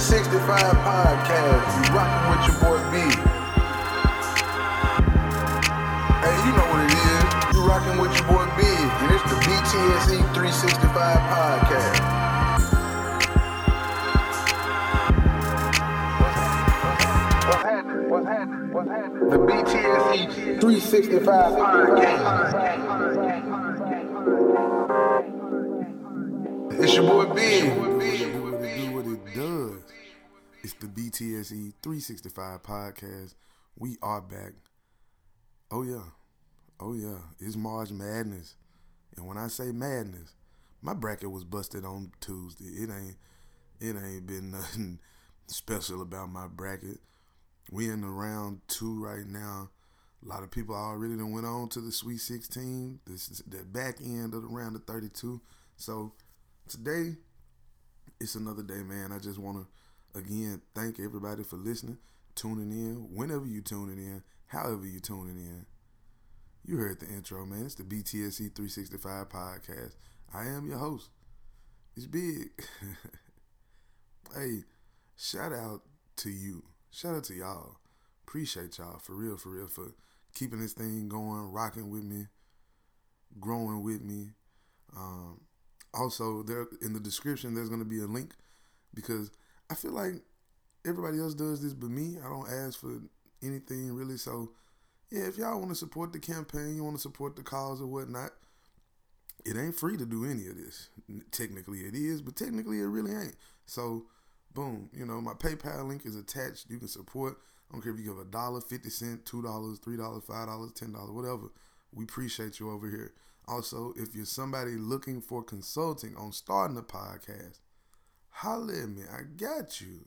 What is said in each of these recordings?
365 podcast. You rocking with your boy B. Hey, you know what it is. You rocking with your boy B. And it's the BTSE 365 podcast. What's happening? What's happening? The BTSE 365 podcast. It's your boy B. It's the BTSE 365 podcast. We are back. Oh yeah. Oh yeah. It's March Madness. And when I say madness, my bracket was busted on Tuesday. It ain't it ain't been nothing special about my bracket. We in the round two right now. A lot of people already done went on to the Sweet 16. This is the back end of the round of 32. So today it's another day, man. I just want to again thank everybody for listening, tuning in, whenever you tuning in, however you tuning in. You heard the intro, man. It's the BTSE 365 podcast. I am your host. It's big. hey, shout out to you. Shout out to y'all. Appreciate y'all for real, for real, for keeping this thing going, rocking with me, growing with me. Um, also, there in the description, there's going to be a link because I feel like everybody else does this, but me, I don't ask for anything really. So, yeah, if y'all want to support the campaign, you want to support the cause or whatnot, it ain't free to do any of this. Technically, it is, but technically, it really ain't. So, boom, you know, my PayPal link is attached. You can support. I don't care if you give a dollar, fifty cent, two dollars, three dollars, five dollars, ten dollars, whatever. We appreciate you over here. Also, if you're somebody looking for consulting on starting a podcast, holler at me. I got you.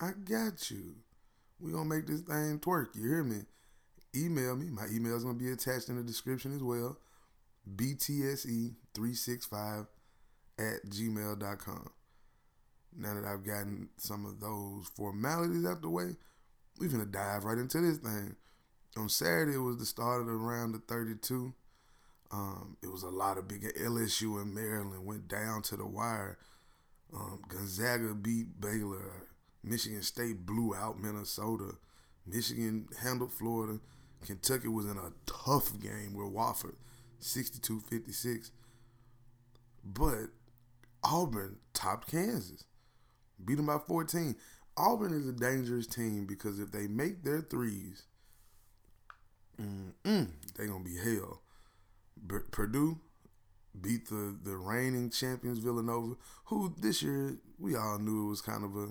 I got you. we going to make this thing twerk. You hear me? Email me. My email is going to be attached in the description as well. BTSE365 at gmail.com. Now that I've gotten some of those formalities out the way, we're going to dive right into this thing. On Saturday, it was the start of the round of 32. Um, it was a lot of big LSU and Maryland went down to the wire. Um, Gonzaga beat Baylor. Michigan State blew out Minnesota. Michigan handled Florida. Kentucky was in a tough game with Wofford, 62-56. But Auburn topped Kansas, beat them by 14. Auburn is a dangerous team because if they make their threes, they're going to be hell. Purdue beat the, the reigning champions Villanova, who this year we all knew it was kind of a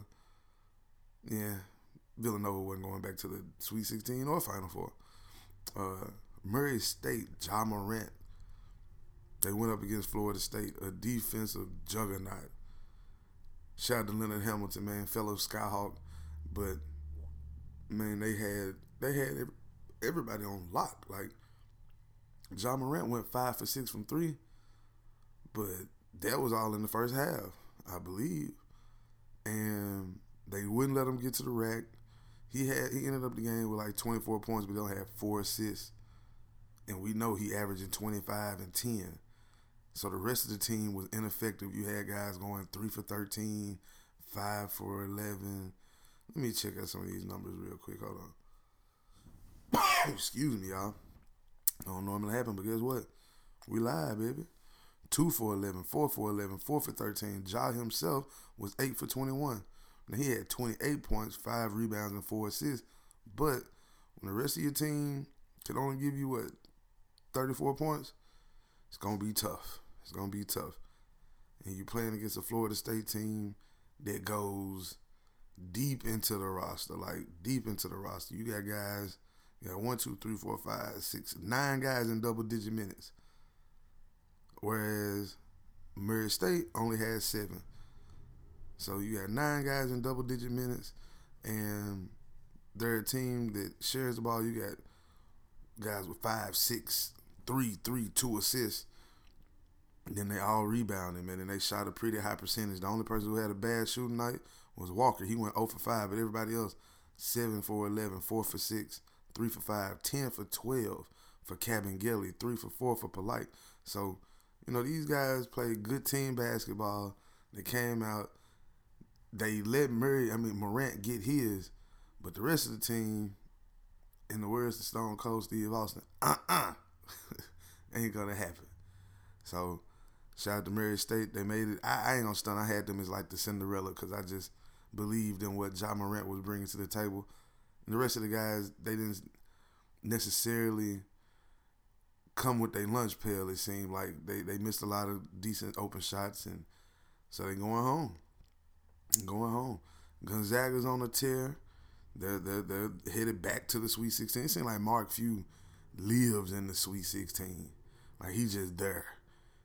yeah, Villanova wasn't going back to the Sweet 16 or Final Four. Uh, Murray State, Ja Morant, they went up against Florida State, a defensive juggernaut. Shout out to Leonard Hamilton, man, fellow Skyhawk, but man, they had they had everybody on lock. Like Ja Morant went five for six from three, but that was all in the first half, I believe. And they wouldn't let him get to the rack. He had he ended up the game with like 24 points, but they had four assists. And we know he averaging 25 and 10. So the rest of the team was ineffective. You had guys going three for 13, five for 11. Let me check out some of these numbers real quick. Hold on. Excuse me, y'all. Don't normally happen, but guess what? We live, baby. Two for 11, four for 11, four for 13. Ja himself was eight for 21. Now he had 28 points, five rebounds, and four assists. But when the rest of your team can only give you what 34 points, it's gonna be tough. It's gonna be tough. And you're playing against a Florida State team that goes deep into the roster, like deep into the roster. You got guys, you got one, two, three, four, five, six, nine guys in double digit minutes. Whereas Murray State only had seven. So you got nine guys in double digit minutes, and they're a team that shares the ball. You got guys with five, six, three, three, two assists. And then they all rebounded, man, and they shot a pretty high percentage. The only person who had a bad shooting night was Walker. He went 0 for 5, but everybody else 7 for 11, 4 for 6, 3 for 5, 10 for 12 for Kabengele, 3 for 4 for Polite. So, you know, these guys played good team basketball. They came out they let Murray, I mean Morant, get his, but the rest of the team, in the words of Stone Cold Steve Austin, uh uh ain't gonna happen. So shout out to Murray State. They made it. I, I ain't gonna stun. I had them as like the Cinderella because I just believed in what Ja Morant was bringing to the table. And the rest of the guys, they didn't necessarily come with their lunch pill. It seemed like they, they missed a lot of decent open shots, and so they going home. Going home. Gonzaga's on a tear. They're, they're, they're headed back to the Sweet 16. It seems like Mark Few lives in the Sweet 16. Like he's just there.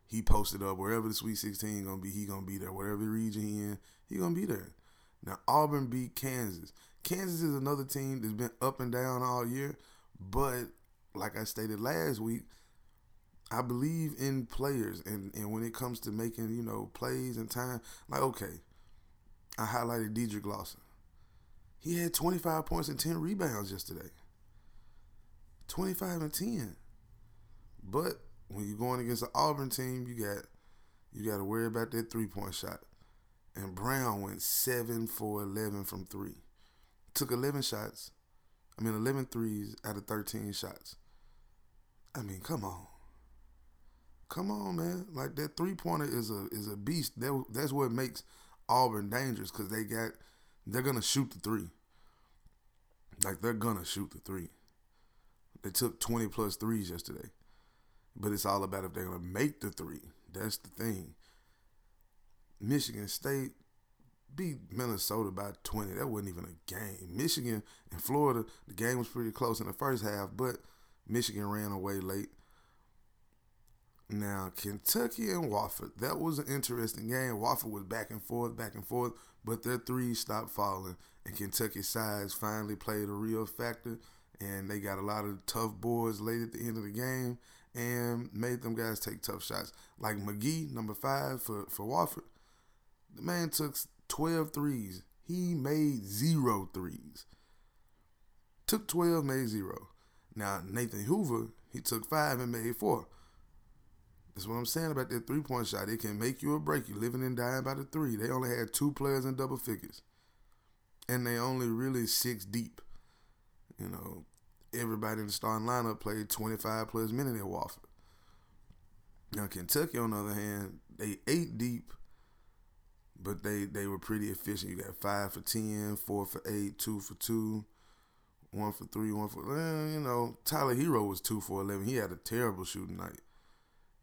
He posted up wherever the Sweet 16 gonna be, he gonna be there. Whatever region he in, he gonna be there. Now Auburn beat Kansas. Kansas is another team that's been up and down all year, but like I stated last week, I believe in players and, and when it comes to making, you know, plays and time, like okay, I highlighted Dedric Lawson. He had 25 points and 10 rebounds yesterday. 25 and 10. But when you're going against an Auburn team, you got you got to worry about that three point shot. And Brown went 7 for 11 from 3. Took 11 shots. I mean 11 threes out of 13 shots. I mean, come on. Come on, man. Like that three pointer is a is a beast. That, that's what makes Auburn dangerous because they got they're gonna shoot the three. Like they're gonna shoot the three. They took twenty plus threes yesterday, but it's all about if they're gonna make the three. That's the thing. Michigan State beat Minnesota by 20. That wasn't even a game. Michigan and Florida, the game was pretty close in the first half, but Michigan ran away late. Now, Kentucky and Wofford, that was an interesting game. Wofford was back and forth, back and forth, but their three stopped falling, and Kentucky's size finally played a real factor, and they got a lot of tough boards late at the end of the game and made them guys take tough shots. Like Magee, number five for, for Wofford, the man took 12 threes. He made zero threes. Took 12, made zero. Now, Nathan Hoover, he took five and made four. That's what I'm saying about that three point shot. It can make you or break you, living and dying by the three. They only had two players in double figures. And they only really six deep. You know, everybody in the starting lineup played 25 plus minutes at Wofford. Now, Kentucky, on the other hand, they eight deep, but they, they were pretty efficient. You got five for 10, four for eight, two for two, one for three, one for, eh, you know, Tyler Herro was two for 11. He had a terrible shooting night.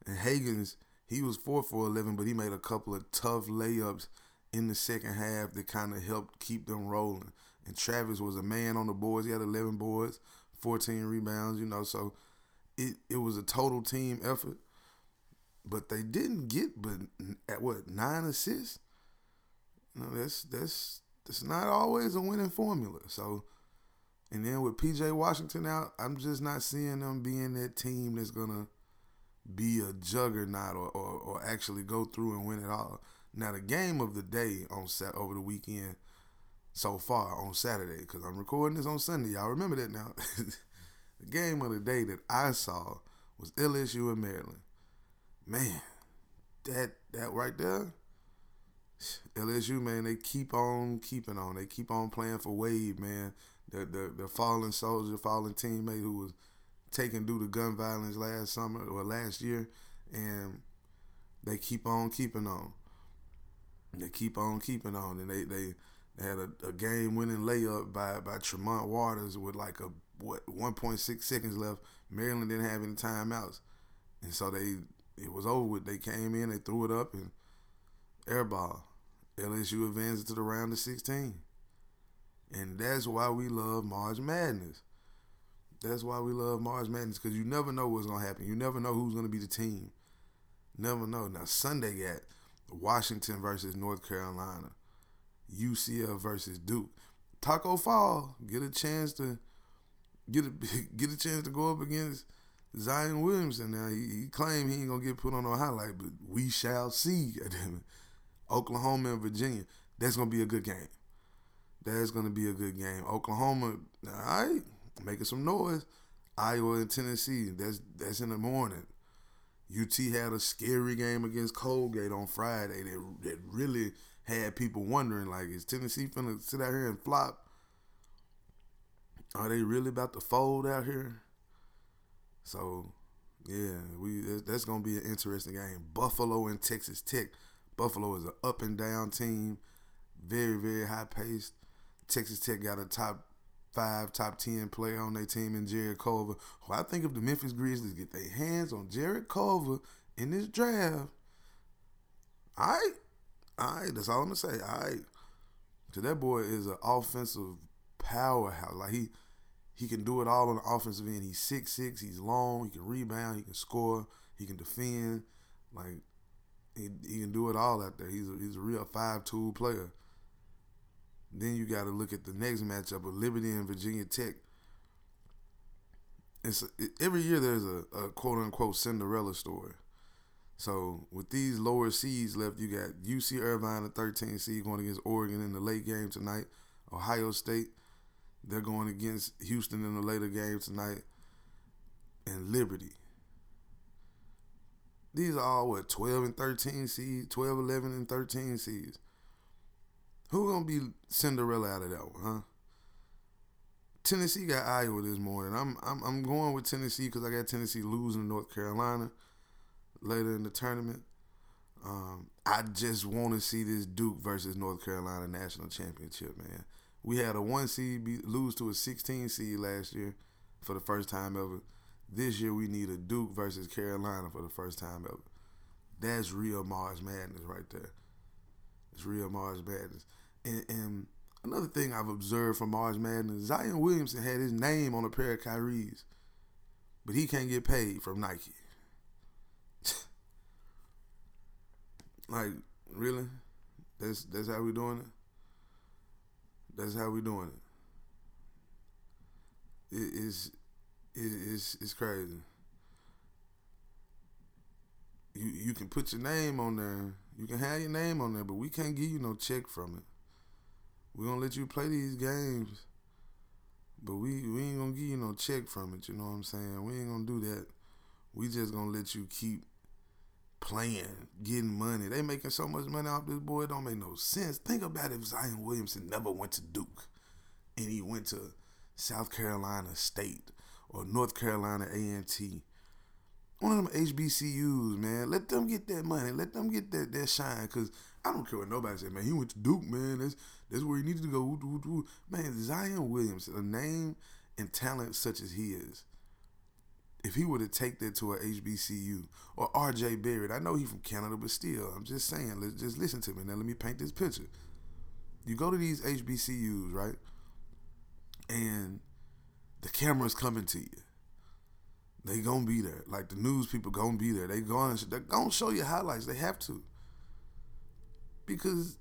And Hagans, he was four for eleven, but he made a couple of tough layups in the second half that kind of helped keep them rolling. And Travis was a man on the boards. He had eleven boards, fourteen rebounds. You know, so it it was a total team effort. But they didn't get but at what nine assists. You know, that's that's that's not always a winning formula. So. And then with PJ Washington out, I'm just not seeing them being that team that's gonna be a juggernaut or, or, or, actually go through and win it all. Now the game of the day on set over the weekend so far on Saturday because I'm recording this on Sunday. Y'all remember that now. the game of the day that I saw was LSU and Maryland. Man, that that right there. LSU man, they keep on keeping on. They keep on playing for Wayde, man. The the the fallen soldier, fallen teammate who was taken due to gun violence last summer or last year, and they keep on keeping on. They keep on keeping on, and they they, they had a, a game winning layup by by Tremont Waters with like a what 1.6 seconds left. Maryland didn't have any timeouts, and so they it was over with. They came in, they threw it up, and airball. LSU advanced to the round of 16. And that's why we love March Madness. That's why we love March Madness because you never know what's gonna happen. You never know who's gonna be the team. Never know. Now Sunday got Washington versus North Carolina, UCF versus Duke. Tacko Fall get a chance to get a get a chance to go up against Zion Williamson. Now he, he claimed he ain't gonna get put on no highlight, but we shall see. Oklahoma and Virginia. That's gonna be a good game. That's gonna be a good game. Oklahoma, all right, making some noise. Iowa and Tennessee. That's that's in the morning. UT had a scary game against Colgate on Friday that, that really had people wondering like, is Tennessee finna sit out here and flop? Are they really about to fold out here? So, yeah, we that's gonna be an interesting game. Buffalo and Texas Tech. Buffalo is an up and down team, very very high paced. Texas Tech got a top five, top ten player on their team in Jarrett Culver. Well, I think if the Memphis Grizzlies get their hands on Jarrett Culver in this draft, all right, all right, that's all I'm gonna say. All right, so that boy is an offensive powerhouse. Like he he can do it all on the offensive end. He's six six. He's long. He can rebound. He can score. He can defend. Like he, he can do it all out there. He's a, he's a real five tool player. Then you got to look at the next matchup of Liberty and Virginia Tech. It's it, every year there's a, a quote unquote Cinderella story. So with these lower seeds left, you got UC Irvine, the 13 seed, going against Oregon in the late game tonight. Ohio State, they're going against Houston in the later game tonight, and Liberty. These are all what 12 and 13 seeds, 12, 11 and 13 seeds. Who gonna be Cinderella out of that one, huh? Tennessee got Iowa this morning. I'm I'm I'm going with Tennessee because I got Tennessee losing to North Carolina later in the tournament. Um, I just want to see this Duke versus North Carolina national championship, man. We had a one seed be, lose to a 16 seed last year for the first time ever. This year we need a Duke versus Carolina for the first time ever. That's real March Madness right there. It's real March Madness. And, and another thing I've observed from March Madness, Zion Williamson had his name on a pair of Kyrie's, but he can't get paid from Nike. like, really? That's that's how we doing it? That's how we doing it. It is it is it's crazy. You you can put your name on there. You can have your name on there, but we can't give you no check from it. We're gonna let you play these games. But we, we ain't gonna give you no check from it, you know what I'm saying? We ain't gonna do that. We just gonna let you keep playing, getting money. They making so much money off this boy, it don't make no sense. Think about if Zion Williamson never went to Duke and he went to South Carolina State or North Carolina A&T. One of them HBCUs, man. Let them get that money. Let them get that, that shine. Cause I don't care what nobody said, man. He went to Duke, man. That's that's where he needed to go. Man, Zion Williams, a name and talent such as he is, if he were to take that to a HBCU or RJ Barrett, I know he's from Canada, but still, I'm just saying, let's just listen to me. Now let me paint this picture. You go to these HBCUs, right? And the camera's coming to you. They gonna be there. Like the news people gonna be there. They gonna they gonna show you highlights. They have to. Because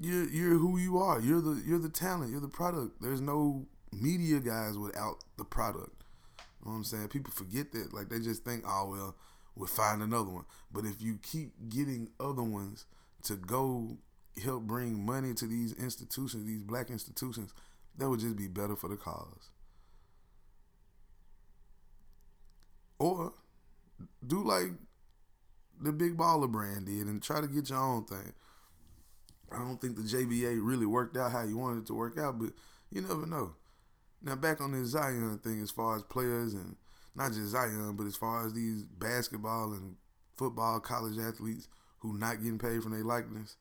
you're you're who you are. You're the you're the talent. You're the product. There's no media guys without the product. You know what I'm saying? People forget that. Like they just think, oh well, we'll find another one. But if you keep getting other ones to go help bring money to these institutions, these black institutions, that would just be better for the cause. Or do like the big baller brand did and try to get your own thing. I don't think the JBA really worked out how you wanted it to work out, but you never know. Now back on this Zion thing, as far as players and not just Zion, but as far as these basketball and football college athletes who not getting paid from their likeness.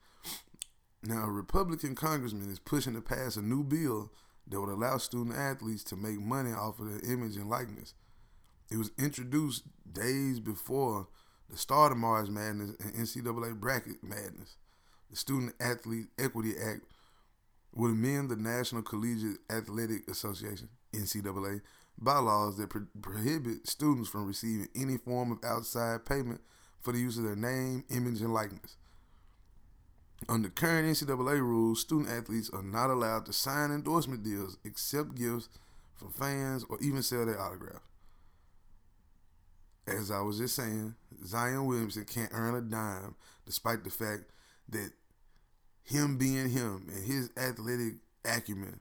Now a Republican congressman is pushing to pass a new bill that would allow student athletes to make money off of their image and likeness. It was introduced days before the start of March Madness and NCAA bracket madness. The Student Athlete Equity Act would amend the National Collegiate Athletic Association (NCAA) bylaws that pro- prohibit students from receiving any form of outside payment for the use of their name, image, and likeness. Under current NCAA rules, student athletes are not allowed to sign endorsement deals, accept gifts from fans, or even sell their autograph. As I was just saying, Zion Williamson can't earn a dime, despite the fact that him being him and his athletic acumen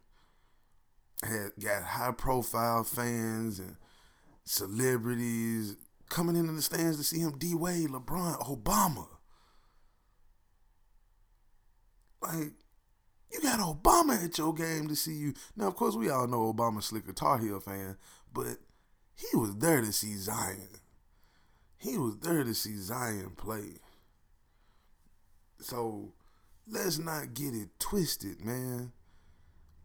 had got high profile fans and celebrities coming into the stands to see him D Wade, LeBron, Obama. like, you got Obama at your game to see you. Now, of course, we all know Obama slicker Tar Heel fan, but he was there to see Zion. He was there to see Zion play. So let's not get it twisted, man.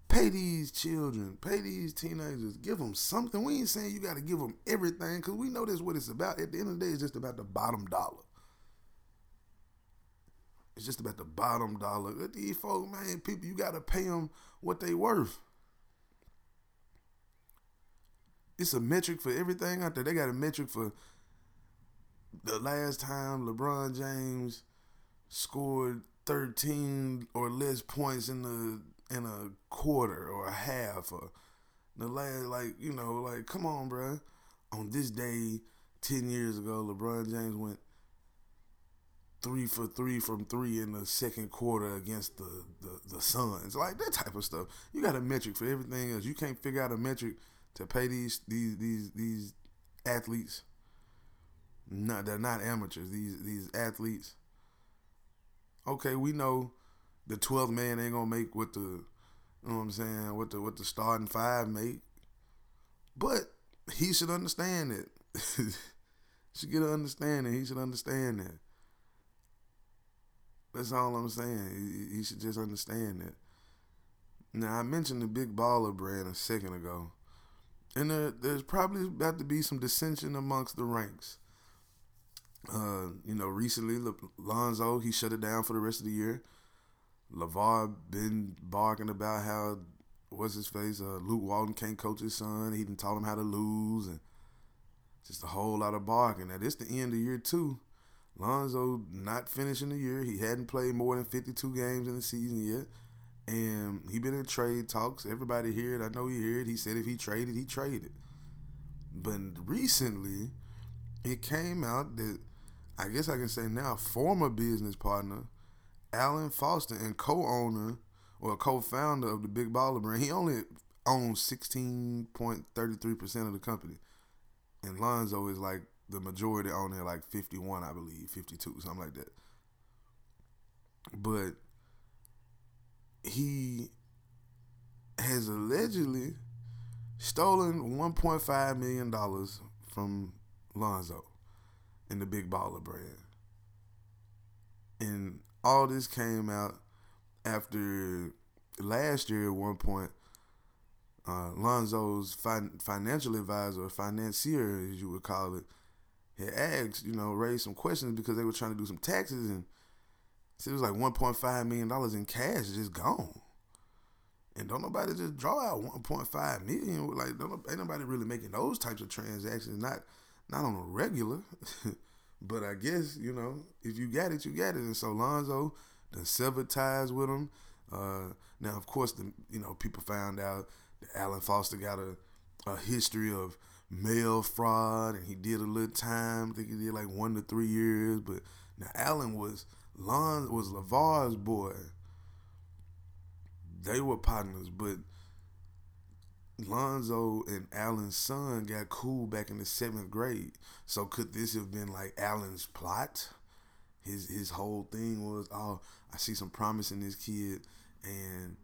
Pay these children, pay these teenagers, give them something. We ain't saying you got to give them everything because we know that's what it's about. At the end of the day, it's just about the bottom dollar. It's just about the bottom dollar. These folks, man, people, you got to pay them what they worth. It's a metric for everything out there. They got a metric for the last time LeBron James scored 13 or less points in the in a quarter or a half or the last like you know like come on bro on this day 10 years ago LeBron James went three for three from three in the second quarter against the, the, the Suns. Like that type of stuff. You got a metric for everything else. You can't figure out a metric to pay these these these these athletes. No, they're not amateurs. These these athletes. Okay, we know the twelfth man ain't gonna make what the you know what I'm saying, what the what the starting five make. But he should understand it. should get an understanding. He should understand that. That's all I'm saying. He, he should just understand that. Now I mentioned the big baller brand a second ago, and there, there's probably about to be some dissension amongst the ranks. Uh, you know, recently Lonzo he shut it down for the rest of the year. LaVar been barking about how what's his face uh, Luke Walton can't coach his son. He didn't taught him how to lose and just a whole lot of barking. Now this the end of year two. Lonzo not finishing the year. He hadn't played more than 52 games in the season yet. And he been in trade talks. Everybody heard. I know he heard. He said if he traded, he traded. But recently, it came out that I guess I can say now former business partner Alan Foster and co-owner or co-founder of the Big Baller Brand. He only owns 16.33% of the company. And Lonzo is like the majority owner, like 51, I believe, 52, something like that. But he has allegedly stolen 1.5 million dollars from Lonzo in the Big Baller brand. And all this came out after last year at one point uh, Lonzo's fin- financial advisor, financier, as you would call it, had asked, you know, raised some questions because they were trying to do some taxes and so it was like 1.5 million dollars in cash just gone. And don't nobody just draw out 1.5 million. Like, don't, ain't nobody really making those types of transactions. Not, not on a regular. but I guess you know, if you got it, you got it. And so Lonzo done severed ties with him. Uh, now, of course, the you know people found out that Alan Foster got a, a history of mail fraud, and he did a little time. I think he did like one to three years. But now Alan was Lon was LaVar's boy. They were partners, but Lonzo and Alan's son got cool back in the seventh grade. So could this have been like Alan's plot? His his whole thing was, oh, I see some promise in this kid, and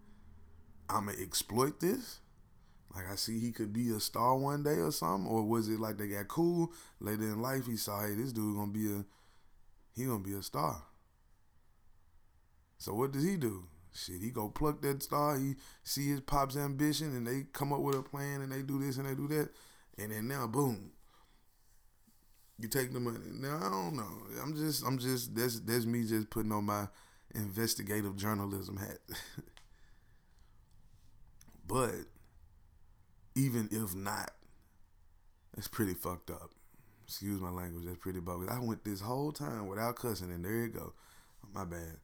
I'ma exploit this. Like I see he could be a star one day or something, or was it like they got cool later in life? He saw, hey, this dude gonna be a he gonna be a star. So what does he do? Shit, he go pluck that star. He see his pop's ambition, and they come up with a plan, and they do this and they do that, and then now, boom, you take the money. Now I don't know. I'm just, I'm just. That's that's me just putting on my investigative journalism hat. but even if not, that's pretty fucked up. Excuse my language. That's pretty bogus. I went this whole time without cussing, and there you go. My bad.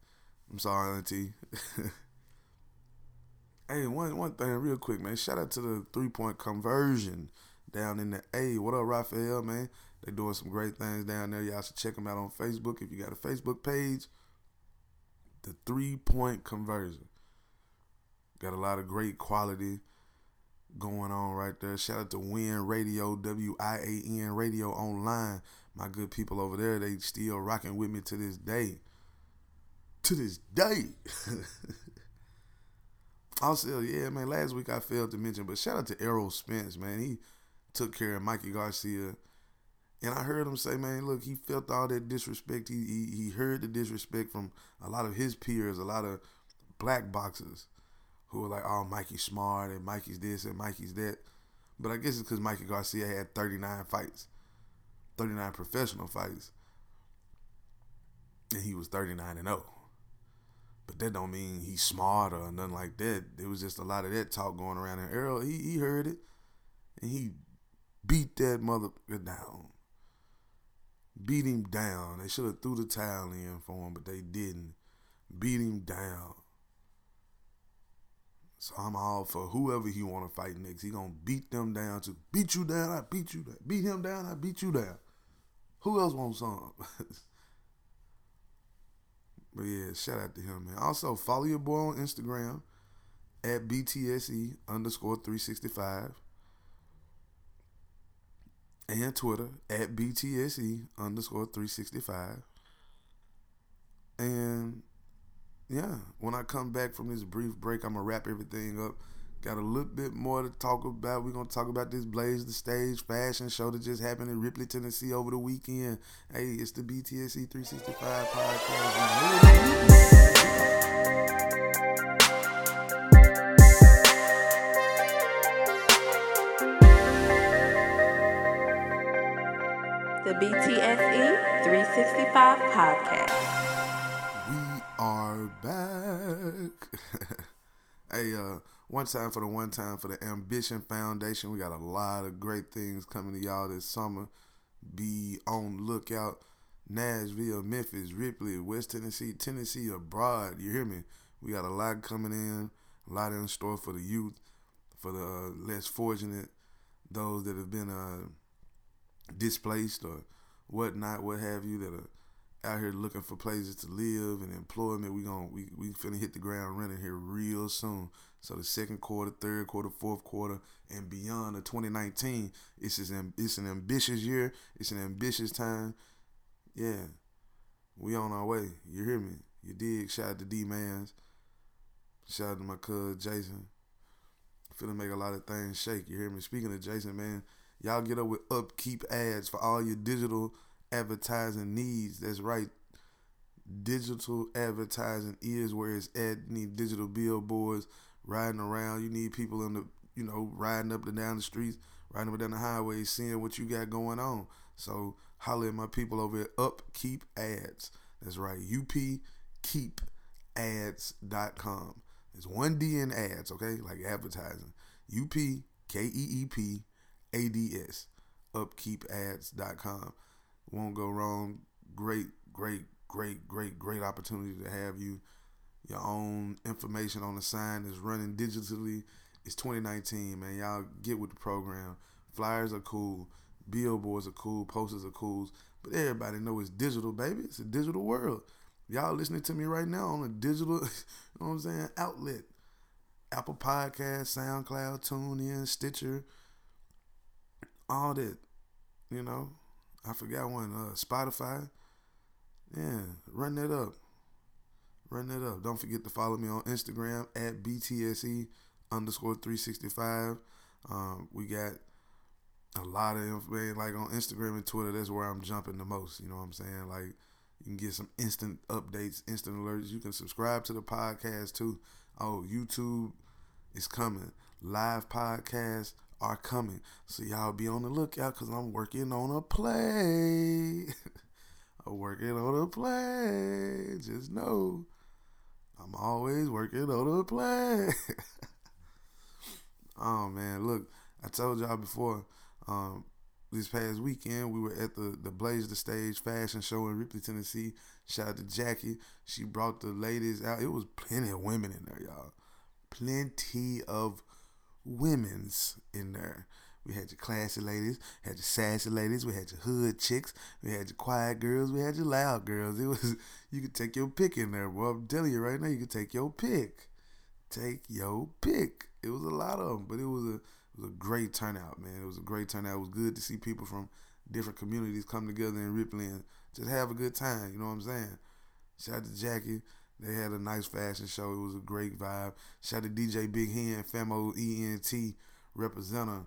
I'm sorry, Auntie. hey, one one thing real quick, man. Shout out to the three point conversion down in the A. What up, Raphael, man? They doing some great things down there. Y'all should check them out on Facebook if you got a Facebook page. The three point conversion. Got a lot of great quality going on right there. Shout out to Win Radio, W I A N Radio Online. My good people over there, they still rocking with me to this day. To this day. Also, yeah, man, last week I failed to mention, but shout out to Errol Spence, man. He took care of Mikey Garcia. And I heard him say, man, look, he felt all that disrespect. He, he, he heard the disrespect from a lot of his peers, a lot of black boxers who were like, oh, Mikey's smart and Mikey's this and Mikey's that. But I guess it's because Mikey Garcia had 39 fights, 39 professional fights. And he was 39 and 0. But that don't mean he's smart or nothing like that. There was just a lot of that talk going around. And Earl, he, he heard it. And he beat that motherfucker uh, down. Beat him down. They should have threw the towel in for him, but they didn't. Beat him down. So I'm all for whoever he want to fight next. He gonna beat them down to beat you down. I beat you down. Beat him down. I beat you down. Who else wants some? but yeah, shout out to him, man. Also follow your boy on Instagram at BTSE underscore 365 and Twitter at BTSE underscore 365. And yeah, when I come back from this brief break, I'm gonna wrap everything up. Got a little bit more to talk about. We're gonna talk about this Blaze the Stage fashion show that just happened in Ripley, Tennessee over the weekend. Hey, it's the BTSE 365 podcast. The BTSE 365 podcast We are back. hey, uh, one time for the one time for the Ambition Foundation. We got a lot of great things coming to y'all this summer. Be on lookout. Nashville, Memphis, Ripley, West Tennessee, Tennessee, abroad. You hear me? We got a lot coming in, a lot in store for the youth, for the uh, less fortunate, those that have been uh, displaced or whatnot, what have you, that are out here looking for places to live and employment. We going we we finna hit the ground running here real soon. So the second quarter, third quarter, fourth quarter, and beyond the 2019, it's it's an ambitious year. It's an ambitious time. Yeah, we on our way. You hear me? You dig? Shout out to D Mans. Shout out to my cuz Jason. Finna make a lot of things shake. You hear me? Speaking of Jason, man, y'all get up with upkeep ads for all your digital advertising needs. That's right. Digital advertising is where it's at. Need digital billboards riding around. You need people in the, you know, riding up and down the streets, riding up and down the highways, seeing what you got going on. So holler at my people over at Upkeep Ads. That's right. UPKeepads.com. It's one D in ads, okay? Like advertising. U P K E E P A D S. Upkeepads.com. Won't go wrong. Great, great, great, great, great opportunity to have you your own information on the sign is running digitally. It's 2019, man. Y'all get with the program. Flyers are cool. Billboards are cool. Posters are cool. But everybody know it's digital, baby. It's a digital world. Y'all listening to me right now on a digital, you know what I'm saying, outlet. Apple Podcast, SoundCloud, TuneIn, Stitcher, all that. You know, I forgot one. Uh, Spotify. Yeah, run that up. Run that up. Don't forget to follow me on Instagram at BTSE underscore 365. Um, we got a lot of information. Like on Instagram and Twitter, that's where I'm jumping the most. You know what I'm saying? Like you can get some instant updates, instant alerts. You can subscribe to the podcast too. Oh, YouTube is coming. Live podcasts are coming. So y'all be on the lookout because I'm working on a play. I'm working on a play. Just know I'm always working on a plan. oh man, look, I told y'all before, um, this past weekend we were at the the Blaze the Stage fashion show in Ripley, Tennessee. Shout out to Jackie. She brought the ladies out. It was plenty of women in there, y'all. Plenty of women's in there. We had your classy ladies, had your sassy ladies, we had your hood chicks, we had your quiet girls, we had your loud girls. It was you could take your pick in there. Well, I'm telling you right now, you could take your pick. Take your pick. It was a lot of them, but it was a it was a great turnout, man. It was a great turnout. It was good to see people from different communities come together in Ripley and just have a good time. You know what I'm saying? Shout out to Jackie. They had a nice fashion show. It was a great vibe. Shout out to DJ Big Hand, Famo ENT representative.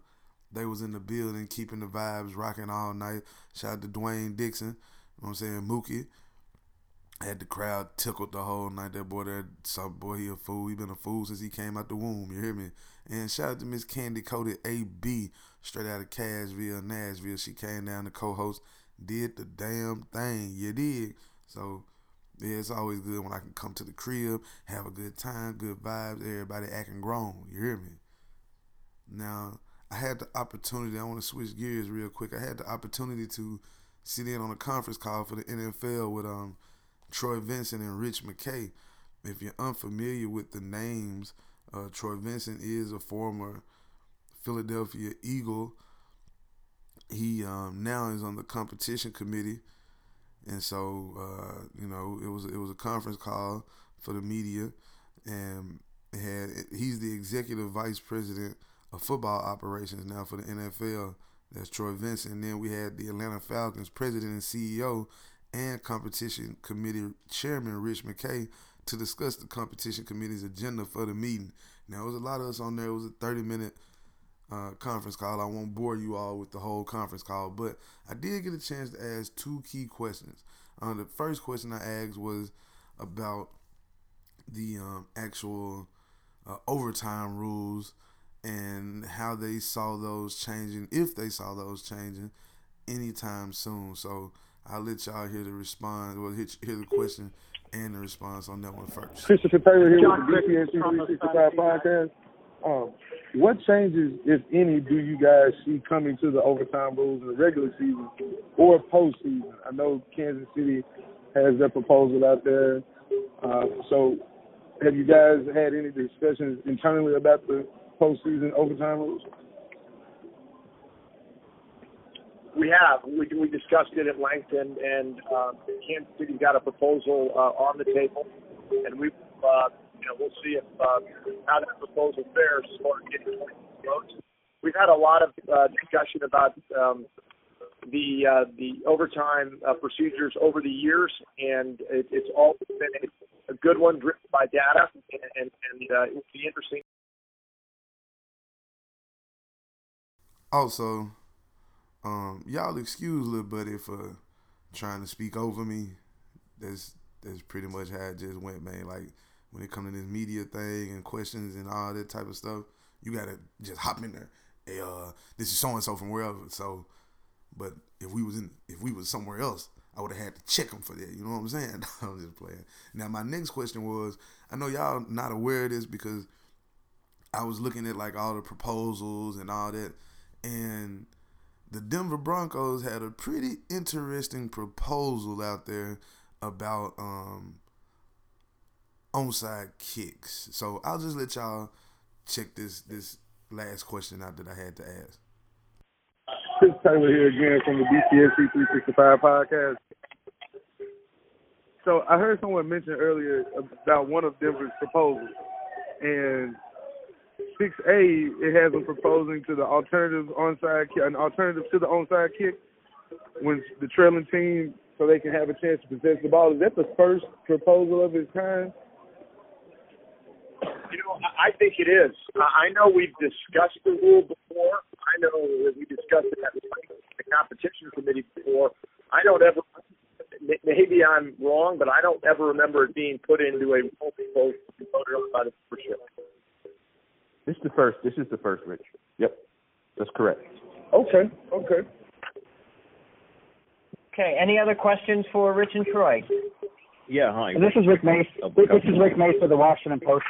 They was in the building keeping the vibes rocking all night. Shout out to Dwayne Dixon. You know what I'm saying? Mookie. Had the crowd tickled the whole night. That boy that some boy, he a fool. He been a fool since he came out the womb. You hear me? And shout out to Miss Candy Coated AB, straight out of Cashville, Nashville. She came down to co-host, did the damn thing. You did. So yeah, it's always good when I can come to the crib, have a good time, good vibes, everybody acting grown. You hear me? Now, I had the opportunity, I want to switch gears real quick. I had the opportunity to sit in on a conference call for the NFL with um Troy Vincent and Rich McKay. If you're unfamiliar with the names, uh, Troy Vincent is a former Philadelphia Eagle. He um, now is on the competition committee, and so uh, you know it was it was a conference call for the media, and had he's the executive vice president of football operations now for the NFL. That's Troy Vincent. And then we had the Atlanta Falcons president and CEO and competition committee chairman Rich McKay to discuss the competition committee's agenda for the meeting. Now, it was a lot of us on there. It was a 30 minute uh, conference call. I won't bore you all with the whole conference call, but I did get a chance to ask two key questions. Uh, the first question I asked was about the um, actual uh, overtime rules and how they saw those changing, if they saw those changing anytime soon. So I'll let y'all hear the response, well, hear the question and the response on that one first. Christopher Taylor here with the BTSE 365 podcast. Um, what changes, if any, do you guys see coming to the overtime rules in the regular season or postseason? I know Kansas City has their proposal out there. Uh, so, have you guys had any discussions internally about the postseason overtime rules? We have. We, we discussed it at length, and, and uh, Kansas City got a proposal uh, on the table, and we, uh, you know, we'll see if uh, how that proposal fares as far as getting votes. We've had a lot of uh, discussion about um, the uh, the overtime uh, procedures over the years, and it, it's all been a, a good one driven by data, and and, and uh, it will be interesting. Also, um, y'all excuse little buddy for trying to speak over me. That's that's pretty much how it just went, man. Like when it comes to this media thing and questions and all that type of stuff, you gotta just hop in there. Hey, uh, this is so and so from wherever. So, but if we was in, if we was somewhere else, I would have had to check them for that. You know what I'm saying? I'm just playing. Now, my next question was, I know y'all not aware of this because I was looking at like all the proposals and all that, and the Denver Broncos had a pretty interesting proposal out there about um, onside kicks. So I'll just let y'all check this this last question out that I had to ask. Chris Taylor here again from the BTSE 365 podcast. So I heard someone mention earlier about one of Denver's proposals, and 6A, it has them proposing to the alternative onside an alternative to the onside kick when the trailing team, so they can have a chance to possess the ball. Is that the first proposal of its kind? You know, I think it is. I know we've discussed the rule before. I know that we discussed it at the competition committee before. I don't ever. Maybe I'm wrong, but I don't ever remember it being put into a rule proposal voted on by the membership. This is the first. This is the first, Rich. Yep, that's correct. Okay. Okay. Okay. Any other questions for Rich and Troy? Yeah. Hi. This is Rick Mace. This is Rick Mace for the Washington Post.